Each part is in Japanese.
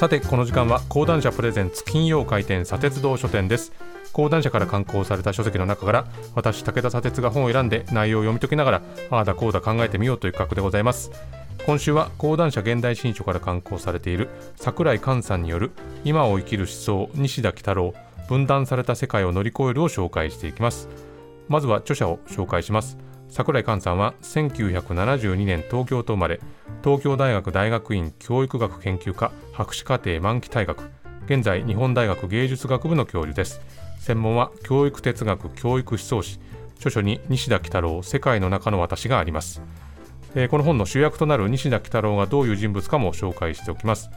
さてこの時間は講談社プレゼンツ金曜回転砂鉄道書店です。講談社から刊行された書籍の中から私武田砂鉄が本を選んで内容を読み解きながらああだこうだ考えてみようという企画でございます。今週は講談社現代新書から刊行されている桜井寛さんによる今を生きる思想西田喜太郎分断された世界を乗り越えるを紹介していきます。まずは著者を紹介します。桜井寛さんは1972年東京と生まれ東京大学大学院教育学研究科博士課程満期退学現在日本大学芸術学部の教授です。専門は教育哲学教育思想史著書に西田喜太郎世界の中の私があります、えー、この本の主役となる西田喜太郎がどういう人物かも紹介しておきます。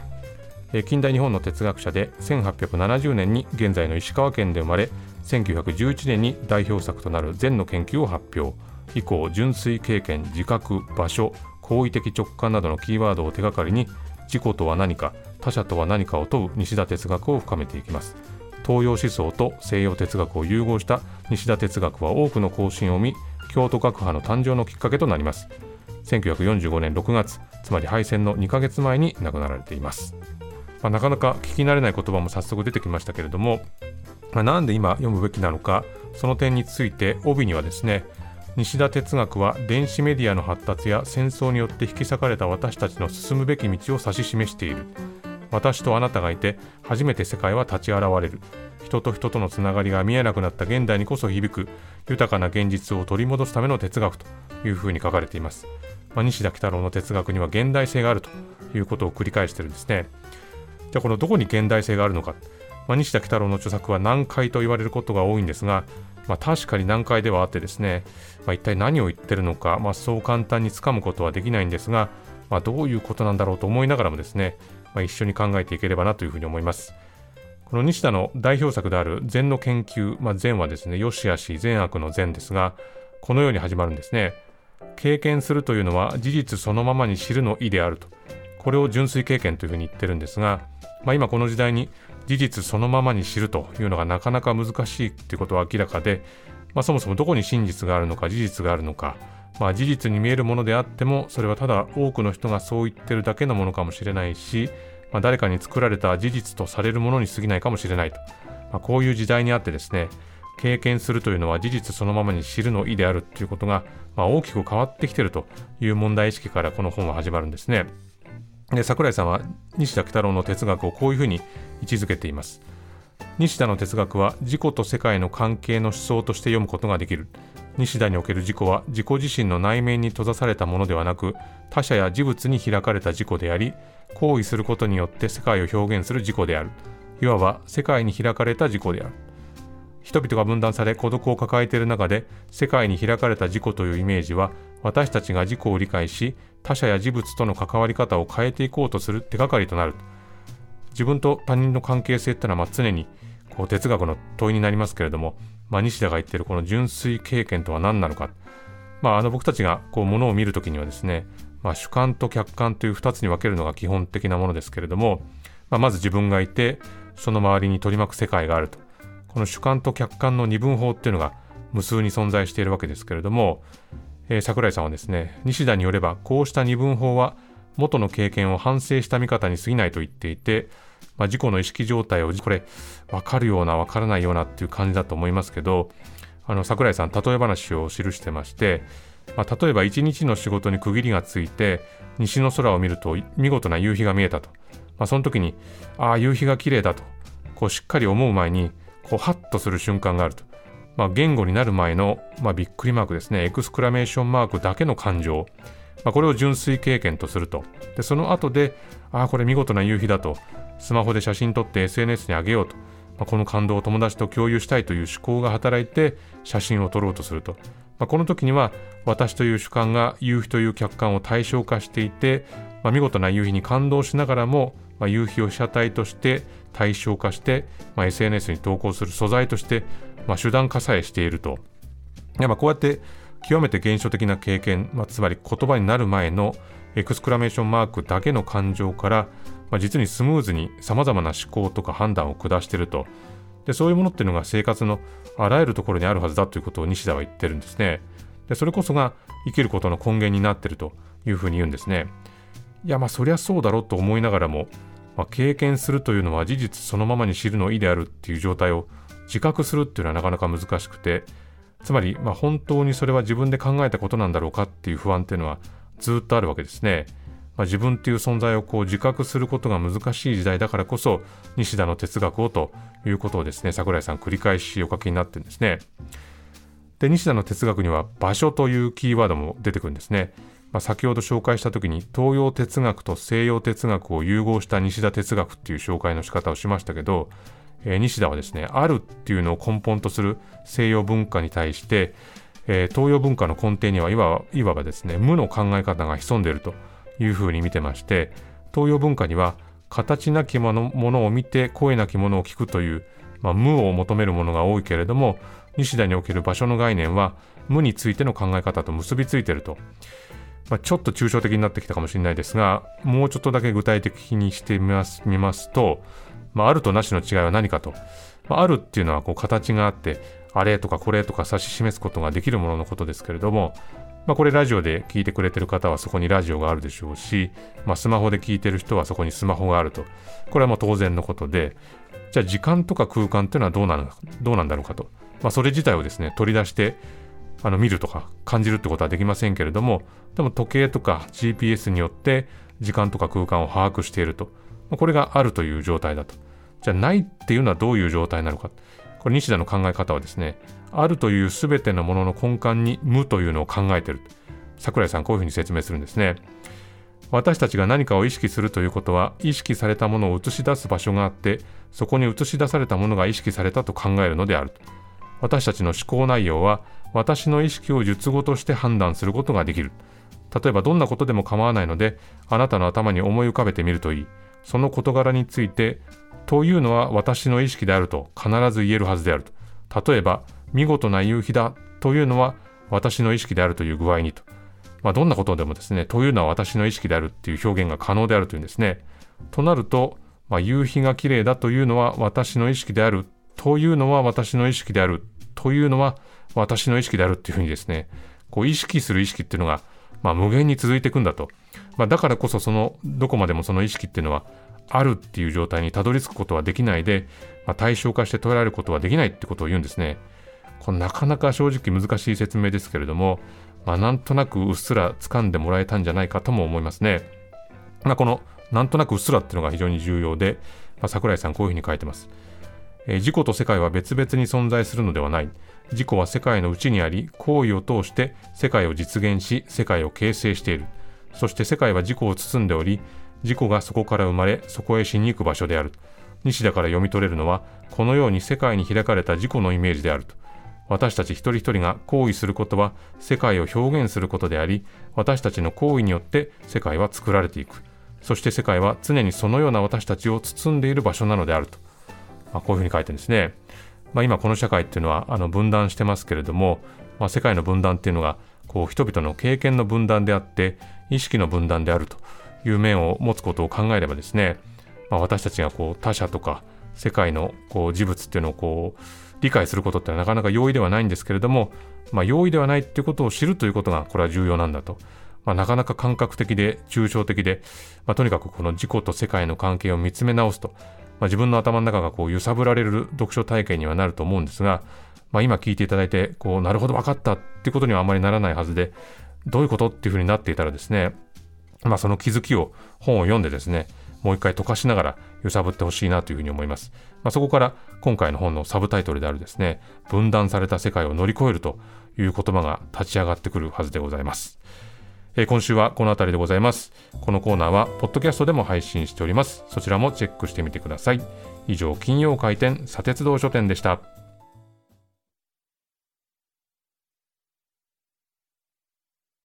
近代日本の哲学者で1870年に現在の石川県で生まれ1911年に代表作となる禅の研究を発表。以降純粋経験自覚場所好意的直感などのキーワードを手がかりに自己とは何か他者とは何かを問う西田哲学を深めていきます東洋思想と西洋哲学を融合した西田哲学は多くの更新を見京都学派の誕生のきっかけとなります1945年6月つまり敗戦の2ヶ月前に亡くなられています、まあ、なかなか聞き慣れない言葉も早速出てきましたけれども、まあ、なんで今読むべきなのかその点について帯にはですね西田哲学は電子メディアの発達や戦争によって引き裂かれた私たちの進むべき道を指し示している。私とあなたがいて初めて世界は立ち現れる。人と人とのつながりが見えなくなった現代にこそ響く豊かな現実を取り戻すための哲学というふうに書かれています、まあ、西田喜太郎の哲学には現代性があるということを繰り返してるんですね。じゃあこのどこに現代性があるのか、まあ、西田喜太郎の著作は難解と言われることが多いんですがまあ、確かに難解ではあってですね、まあ、一体何を言ってるのか、まあ、そう簡単につかむことはできないんですが、まあ、どういうことなんだろうと思いながらもですね、まあ、一緒に考えていければなというふうに思います。この西田の代表作である禅の研究、まあ、禅はですね、良し悪し善悪の善ですが、このように始まるんですね。経験するというのは事実そのままに知るの意であると。これを純粋経験というふうに言ってるんですが、まあ、今この時代に事実そのままに知るというのがなかなか難しいということは明らかで、まあ、そもそもどこに真実があるのか事実があるのか、まあ、事実に見えるものであってもそれはただ多くの人がそう言ってるだけのものかもしれないし、まあ、誰かに作られた事実とされるものに過ぎないかもしれないと、まあ、こういう時代にあってですね経験するというのは事実そのままに知るの意であるということが、まあ、大きく変わってきているという問題意識からこの本は始まるんですね。で桜井さんは西田喜太郎の哲学をこういうふうに位置づけています。西田の哲学は自己と世界の関係の思想として読むことができる。西田における自己は自己自身の内面に閉ざされたものではなく他者や事物に開かれた自己であり行為することによって世界を表現する自己であるいわば世界に開かれた自己である人々が分断され孤独を抱えている中で世界に開かれた自己というイメージは私たちが自己を理解し他者や事物との関わり方を変えていこうとする手がかりとなる。自分と他人の関係性ってのはま常にこう哲学の問いになりますけれどもまあ、西田が言ってるこの純粋経験とは何なのか、まあ、あの僕たちがこうものを見るときにはですね、まあ、主観と客観という2つに分けるのが基本的なものですけれども、ま、まず自分がいてその周りに取り巻く世界があると。この主観と客観の二分法っていうのが無数に存在しているわけですけれども、え、桜井さんはですね西田によればこうした二分法は元の経験を反省した見方に過ぎないと言っていてまあ、自己の意識状態をこれ分かるような分からないようなっていう感じだと思いますけどあの桜井さん例え話を記してまして、まあ、例えば一日の仕事に区切りがついて西の空を見ると見事な夕日が見えたと、まあ、その時にああ夕日が綺麗だとこうしっかり思う前にこうハッとする瞬間があると、まあ、言語になる前の、まあ、びっくりマークですねエクスクラメーションマークだけの感情まあ、これを純粋経験とすると。で、その後で、ああ、これ見事な夕日だと。スマホで写真撮って SNS に上げようと、ま、この感動を友達と共有したいという思考が働いて写真を撮ろうとすると、ま、この時には私という主観が夕日という客観を対象化していて、ま、見事な夕日に感動しながらも、まあ、夕日を被写体として対象化して、まあ、SNS に投稿する素材として、まあ、手段化さえしていると。まあ、こうやって極めて現象的な経験、まあ、つまり言葉になる前のエクスクラメーションマークだけの感情から、まあ、実にスムーズにさまざまな思考とか判断を下していると。でそういうものっていうのが生活のあらゆるところにあるはずだということを西田は言ってるんですね。でそれこそが生きることの根源になっているというふうに言うんですね。いやまあそりゃそうだろうと思いながらもまあ、経験するというのは事実そのままに知るの意であるっていう状態を自覚するっていうのはなかなか難しくてつまり、まあ、本当にそれは自分で考えたことなんだろうかっていう不安っていうのはずっとあるわけですね。まあ、自分っていう存在をこう自覚することが難しい時代だからこそ西田の哲学をということをですね桜井さん繰り返しお書きになってるんですね。で西田の哲学には場所というキーワードも出てくるんですね。まあ、先ほど紹介した時に東洋哲学と西洋哲学を融合した西田哲学っていう紹介の仕方をしましたけど、えー、西田はですねあるっていうのを根本とする西洋文化に対して、えー、東洋文化の根底にはいわいわばですね無の考え方が潜んでいるというふうに見てまして東洋文化には形なきものを見て声なきものを聞くという、まあ、無を求めるものが多いけれども西田における場所の概念は無についての考え方と結びついていると。まあ、ちょっと抽象的になってきたかもしれないですが、もうちょっとだけ具体的にしてみますみますと、まあ、あるとなしの違いは何かと。まあ、あるっていうのはこう形があって、あれとかこれとか指し示すことができるもののことですけれども、まあ、これラジオで聞いてくれてる方はそこにラジオがあるでしょうし、まあ、スマホで聞いてる人はそこにスマホがあると。これはもう当然のことで、じゃあ時間とか空間っていうのはどうなのどうなんだろうかと。まあ、それ自体をですね、取り出して、あの見るとか感じるってことはできませんけれども、でも時計とか GPS によって時間とか空間を把握していると。これがあるという状態だと。じゃあないっていうのはどういう状態なのか。これ西田の考え方はですね、あるという全てのものの根幹に無というのを考えている。桜井さんこういうふうに説明するんですね。私たちが何かを意識するということは意識されたものを映し出す場所があってそこに映し出されたものが意識されたと考えるのである私たちの思考内容は私の意識を術語として判断することができる。例えばどんなことでも構わないので、あなたの頭に思い浮かべてみるといい。その事柄について、というのは私の意識であると必ず言えるはずであると。例えば、見事な夕日だというのは私の意識であるという具合にと。まあ、どんなことでもですね、というのは私の意識であるっていう表現が可能であるというんですね。となると、まあ、夕日が綺麗だというのは私の意識であるというのは私の意識であるというのは私の意識であるっていうふうにですね、こう意識する意識っていうのが、まあ、無限に続いていくんだと。まあ、だからこそその、どこまでもその意識っていうのは、あるっていう状態にたどり着くことはできないで、まあ、対象化して捉えることはできないってことを言うんですね。これなかなか正直難しい説明ですけれども、まあ、なんとなくうっすら掴んでもらえたんじゃないかとも思いますね。まあ、このなんとなくうっすらっていうのが非常に重要で、まあ、桜井さんこういうふうに書いてます。えー、自己と世界は別々に存在するのではない。自己は世界の内にあり、行為を通して世界を実現し、世界を形成している。そして世界は自己を包んでおり、自己がそこから生まれ、そこへしに行く場所である。西田から読み取れるのは、このように世界に開かれた自己のイメージであると。私たち一人一人が行為することは世界を表現することであり、私たちの行為によって世界は作られていく。そして世界は常にそのような私たちを包んでいる場所なのであると。まあ、こういうふうに書いてるんですね。まあ、今この社会っていうのはあの分断してますけれども、まあ、世界の分断っていうのがこう人々の経験の分断であって意識の分断であるという面を持つことを考えればですね、まあ、私たちがこう他者とか世界のこう事物っていうのをこう理解することってなかなか容易ではないんですけれども、まあ、容易ではないっていうことを知るということがこれは重要なんだと。まあ、なかなか感覚的で抽象的で、まあ、とにかくこの自己と世界の関係を見つめ直すとまあ、自分の頭の中がこう揺さぶられる読書体験にはなると思うんですが、まあ、今聞いていただいてこうなるほど分かったってことにはあまりならないはずでどういうことっていうふうになっていたらですね、まあ、その気づきを本を読んでですねもう一回溶かしながら揺さぶってほしいなというふうに思います。まあ、そこから今回の本のサブタイトルであるですね、分断された世界を乗り越えるという言葉が立ち上がってくるはずでございます。えー、今週はこの辺りでございます。このコーナーは、ポッドキャストでも配信しております。そちらもチェックしてみてください。以上、金曜開店、砂鉄道書店でした。